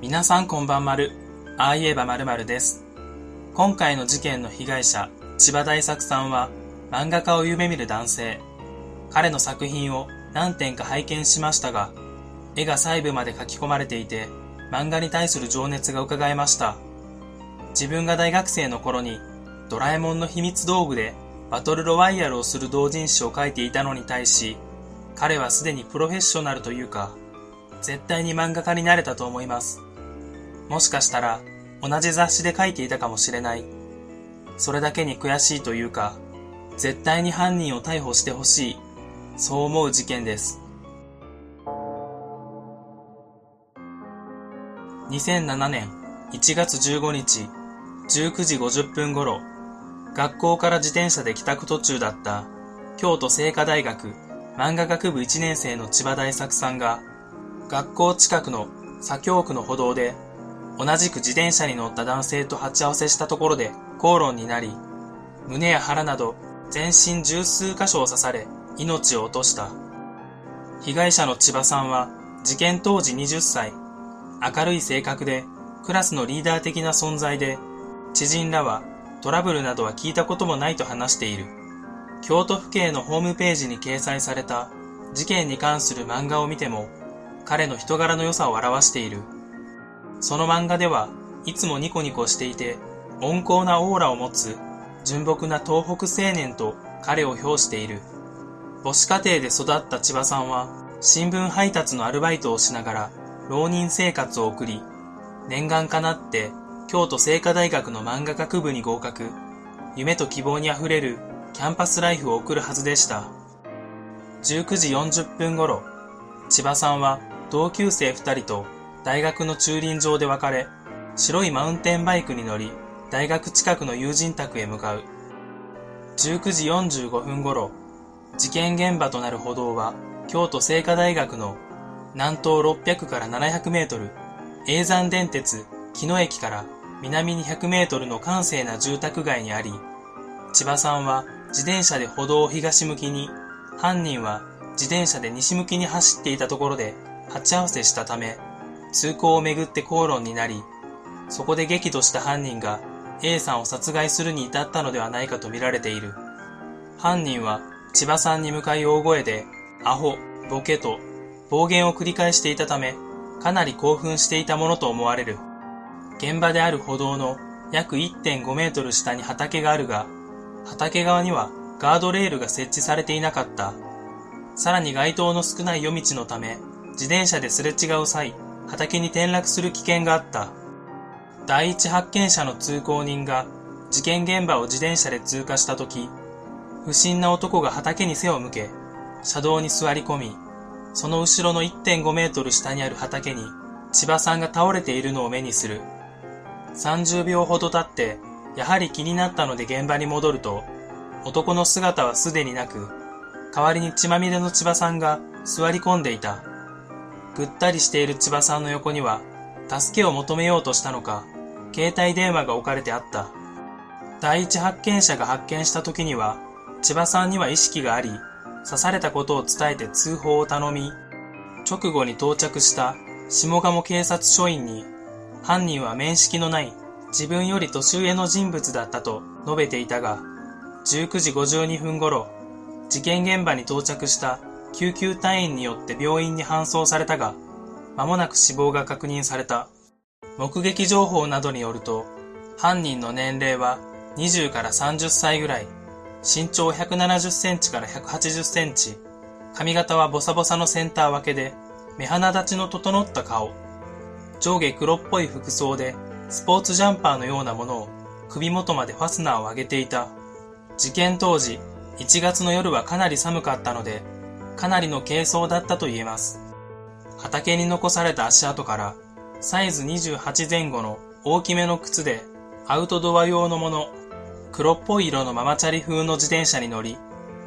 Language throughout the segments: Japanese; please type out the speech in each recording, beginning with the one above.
皆さんこんばんまる。ああ言えばまるまるです。今回の事件の被害者、千葉大作さんは、漫画家を夢見る男性。彼の作品を何点か拝見しましたが、絵が細部まで書き込まれていて、漫画に対する情熱が伺えました。自分が大学生の頃に、ドラえもんの秘密道具でバトルロワイヤルをする同人誌を書いていたのに対し、彼はすでにプロフェッショナルというか、絶対に漫画家になれたと思います。もしかしたら、同じ雑誌で書いていたかもしれない。それだけに悔しいというか、絶対に犯人を逮捕してほしい。そう思う事件です。2007年1月15日19時50分頃、学校から自転車で帰宅途中だった京都精華大学漫画学部1年生の千葉大作さんが、学校近くの左京区の歩道で同じく自転車に乗った男性と鉢合わせしたところで口論になり、胸や腹など全身十数箇所を刺され命を落とした。被害者の千葉さんは事件当時20歳、明るい性格でクラスのリーダー的な存在で、知人らはトラブルなどは聞いたこともないと話している。京都府警のホームページに掲載された事件に関する漫画を見ても、彼の人柄の良さを表している。その漫画ではいつもニコニコしていて温厚なオーラを持つ純朴な東北青年と彼を評している。母子家庭で育った千葉さんは新聞配達のアルバイトをしながら浪人生活を送り、念願かなって京都精華大学の漫画学部に合格、夢と希望にあふれるキャンパスライフを送るはずでした。19時40分頃、千葉さんは同級生2人と大学の駐輪場で別れ、白いマウンテンバイクに乗り、大学近くの友人宅へ向かう。19時45分頃、事件現場となる歩道は、京都精華大学の南東600から700メートル、永山電鉄木野駅から南に100メートルの閑静な住宅街にあり、千葉さんは自転車で歩道を東向きに、犯人は自転車で西向きに走っていたところで鉢合わせしたため、通行をめぐって口論になり、そこで激怒した犯人が A さんを殺害するに至ったのではないかと見られている。犯人は千葉さんに向かい大声で、アホ、ボケと暴言を繰り返していたため、かなり興奮していたものと思われる。現場である歩道の約1.5メートル下に畑があるが、畑側にはガードレールが設置されていなかった。さらに街灯の少ない夜道のため、自転車ですれ違う際、畑に転落する危険があった。第一発見者の通行人が事件現場を自転車で通過した時、不審な男が畑に背を向け、車道に座り込み、その後ろの1.5メートル下にある畑に千葉さんが倒れているのを目にする。30秒ほど経って、やはり気になったので現場に戻ると、男の姿はすでになく、代わりに血まみれの千葉さんが座り込んでいた。ぐったりしている千葉さんの横には、助けを求めようとしたのか、携帯電話が置かれてあった。第一発見者が発見した時には、千葉さんには意識があり、刺されたことを伝えて通報を頼み、直後に到着した下鴨警察署員に、犯人は面識のない自分より年上の人物だったと述べていたが、19時52分頃、事件現場に到着した救急隊員によって病院に搬送されたが、間もなく死亡が確認された。目撃情報などによると、犯人の年齢は20から30歳ぐらい、身長170センチから180センチ、髪型はボサボサのセンター分けで、目鼻立ちの整った顔、上下黒っぽい服装で、スポーツジャンパーのようなものを首元までファスナーを上げていた。事件当時、1月の夜はかなり寒かったので、かなりの軽装だったと言えます。畑に残された足跡から、サイズ28前後の大きめの靴で、アウトドア用のもの、黒っぽい色のママチャリ風の自転車に乗り、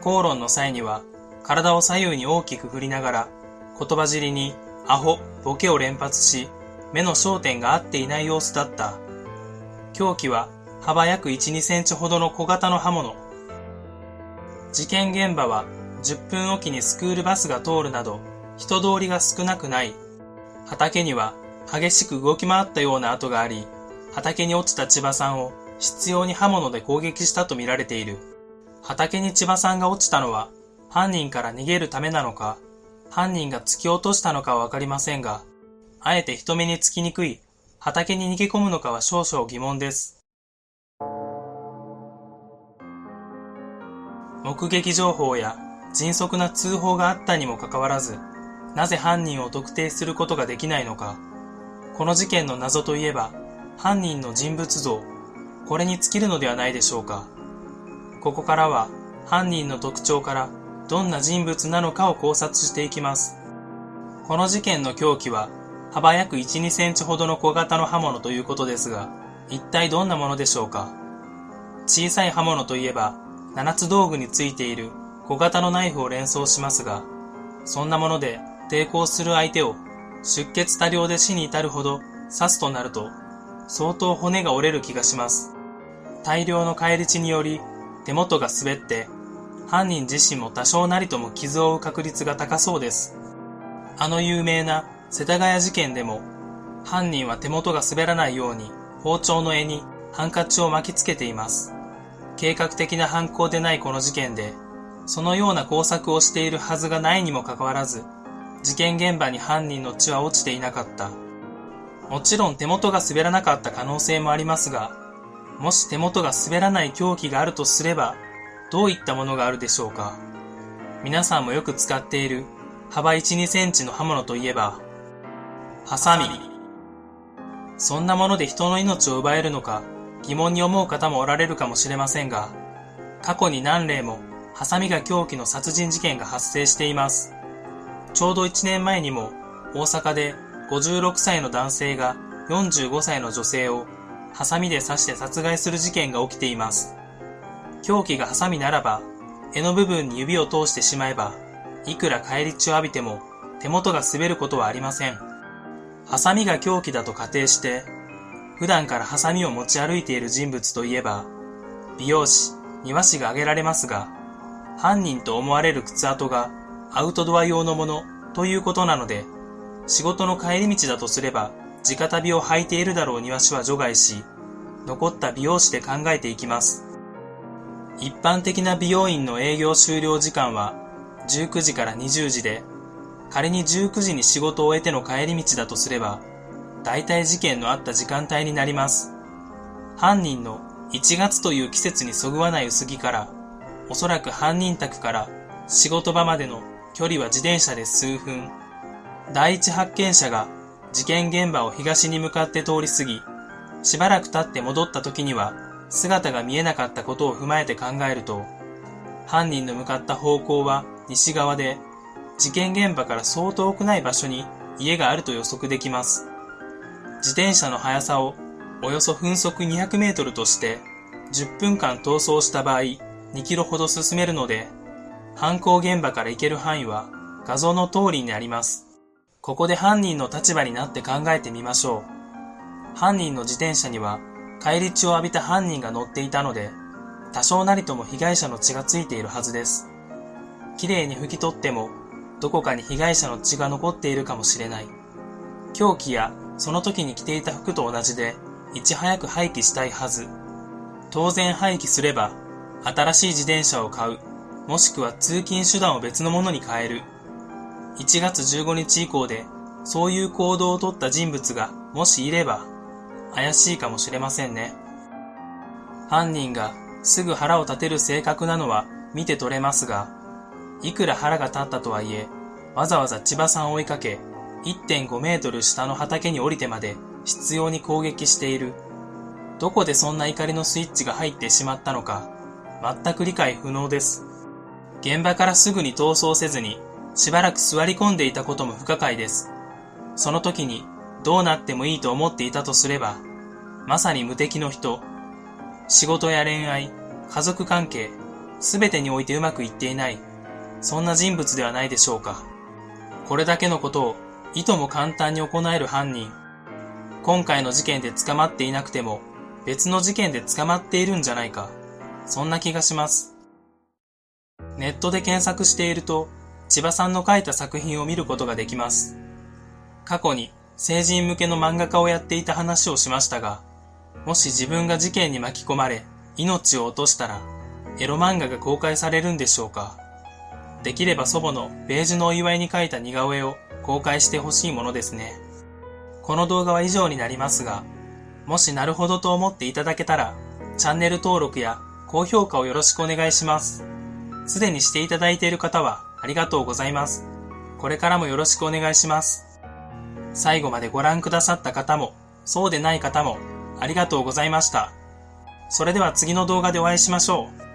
口論の際には、体を左右に大きく振りながら、言葉尻に、アホ、ボケを連発し、目の焦点が合っていない様子だった。凶器は、幅約1、2センチほどの小型の刃物。事件現場は10分おきにスクールバスが通るなど人通りが少なくない。畑には激しく動き回ったような跡があり、畑に落ちた千葉さんを執拗に刃物で攻撃したとみられている。畑に千葉さんが落ちたのは犯人から逃げるためなのか、犯人が突き落としたのかはわかりませんが、あえて人目につきにくい畑に逃げ込むのかは少々疑問です。目撃情報や迅速な通報があったにもかかわらず、なぜ犯人を特定することができないのか。この事件の謎といえば、犯人の人物像、これに尽きるのではないでしょうか。ここからは、犯人の特徴からどんな人物なのかを考察していきます。この事件の凶器は、幅約1、2センチほどの小型の刃物ということですが、一体どんなものでしょうか？小さい刃物といえば、七つ道具についている小型のナイフを連想しますが、そんなもので抵抗する相手を出血多量で死に至るほど刺すとなると、相当骨が折れる気がします。大量の返り血により手元が滑って、犯人自身も多少なりとも傷を負う確率が高そうです。あの有名な世田谷事件でも、犯人は手元が滑らないように包丁の柄にハンカチを巻きつけています。計画的な犯行でないこの事件で、そのような工作をしているはずがないにもかかわらず、事件現場に犯人の血は落ちていなかった。もちろん手元が滑らなかった可能性もありますが、もし手元が滑らない凶器があるとすれば、どういったものがあるでしょうか皆さんもよく使っている幅1、2センチの刃物といえば、ハサミ。そんなもので人の命を奪えるのか疑問に思う方もおられるかもしれませんが、過去に何例もハサミが凶器の殺人事件が発生しています。ちょうど1年前にも大阪で56歳の男性が45歳の女性をハサミで刺して殺害する事件が起きています。凶器がハサミならば、柄の部分に指を通してしまえば、いくら返り血を浴びても手元が滑ることはありません。ハサミが凶器だと仮定して、普段からハサミを持ち歩いている人物といえば、美容師、庭師が挙げられますが、犯人と思われる靴跡がアウトドア用のものということなので、仕事の帰り道だとすれば、直旅を履いているだろう庭師は除外し、残った美容師で考えていきます。一般的な美容院の営業終了時間は19時から20時で、仮に19時に仕事を終えての帰り道だとすれば、大体事件のあった時間帯になります。犯人の1月という季節にそぐわない薄着から、おそらく犯人宅から仕事場までの距離は自転車で数分。第一発見者が事件現場を東に向かって通り過ぎ、しばらく経って戻った時には姿が見えなかったことを踏まえて考えると、犯人の向かった方向は西側で、事件現場から相当遠くない場所に家があると予測できます。自転車の速さをおよそ分速200メートルとして10分間逃走した場合2キロほど進めるので犯行現場から行ける範囲は画像の通りになります。ここで犯人の立場になって考えてみましょう。犯人の自転車には返り血を浴びた犯人が乗っていたので多少なりとも被害者の血がついているはずです。綺麗に拭き取ってもどこかに被害者の血が残っているかもしれない。凶器やその時に着ていた服と同じで、いち早く廃棄したいはず。当然廃棄すれば、新しい自転車を買う、もしくは通勤手段を別のものに変える。1月15日以降で、そういう行動をとった人物がもしいれば、怪しいかもしれませんね。犯人がすぐ腹を立てる性格なのは見て取れますが、いくら腹が立ったとはいえ、わざわざ千葉さんを追いかけ、1.5メートル下の畑に降りてまで執拗に攻撃している。どこでそんな怒りのスイッチが入ってしまったのか、全く理解不能です。現場からすぐに逃走せずに、しばらく座り込んでいたことも不可解です。その時に、どうなってもいいと思っていたとすれば、まさに無敵の人。仕事や恋愛、家族関係、すべてにおいてうまくいっていない、そんな人物ではないでしょうか。これだけのことをいとも簡単に行える犯人。今回の事件で捕まっていなくても、別の事件で捕まっているんじゃないか。そんな気がします。ネットで検索していると、千葉さんの書いた作品を見ることができます。過去に成人向けの漫画家をやっていた話をしましたが、もし自分が事件に巻き込まれ、命を落としたら、エロ漫画が公開されるんでしょうかできれば祖母のベージュのお祝いに描いた似顔絵を公開してほしいものですね。この動画は以上になりますが、もしなるほどと思っていただけたら、チャンネル登録や高評価をよろしくお願いします。すでにしていただいている方はありがとうございます。これからもよろしくお願いします。最後までご覧くださった方も、そうでない方も、ありがとうございました。それでは次の動画でお会いしましょう。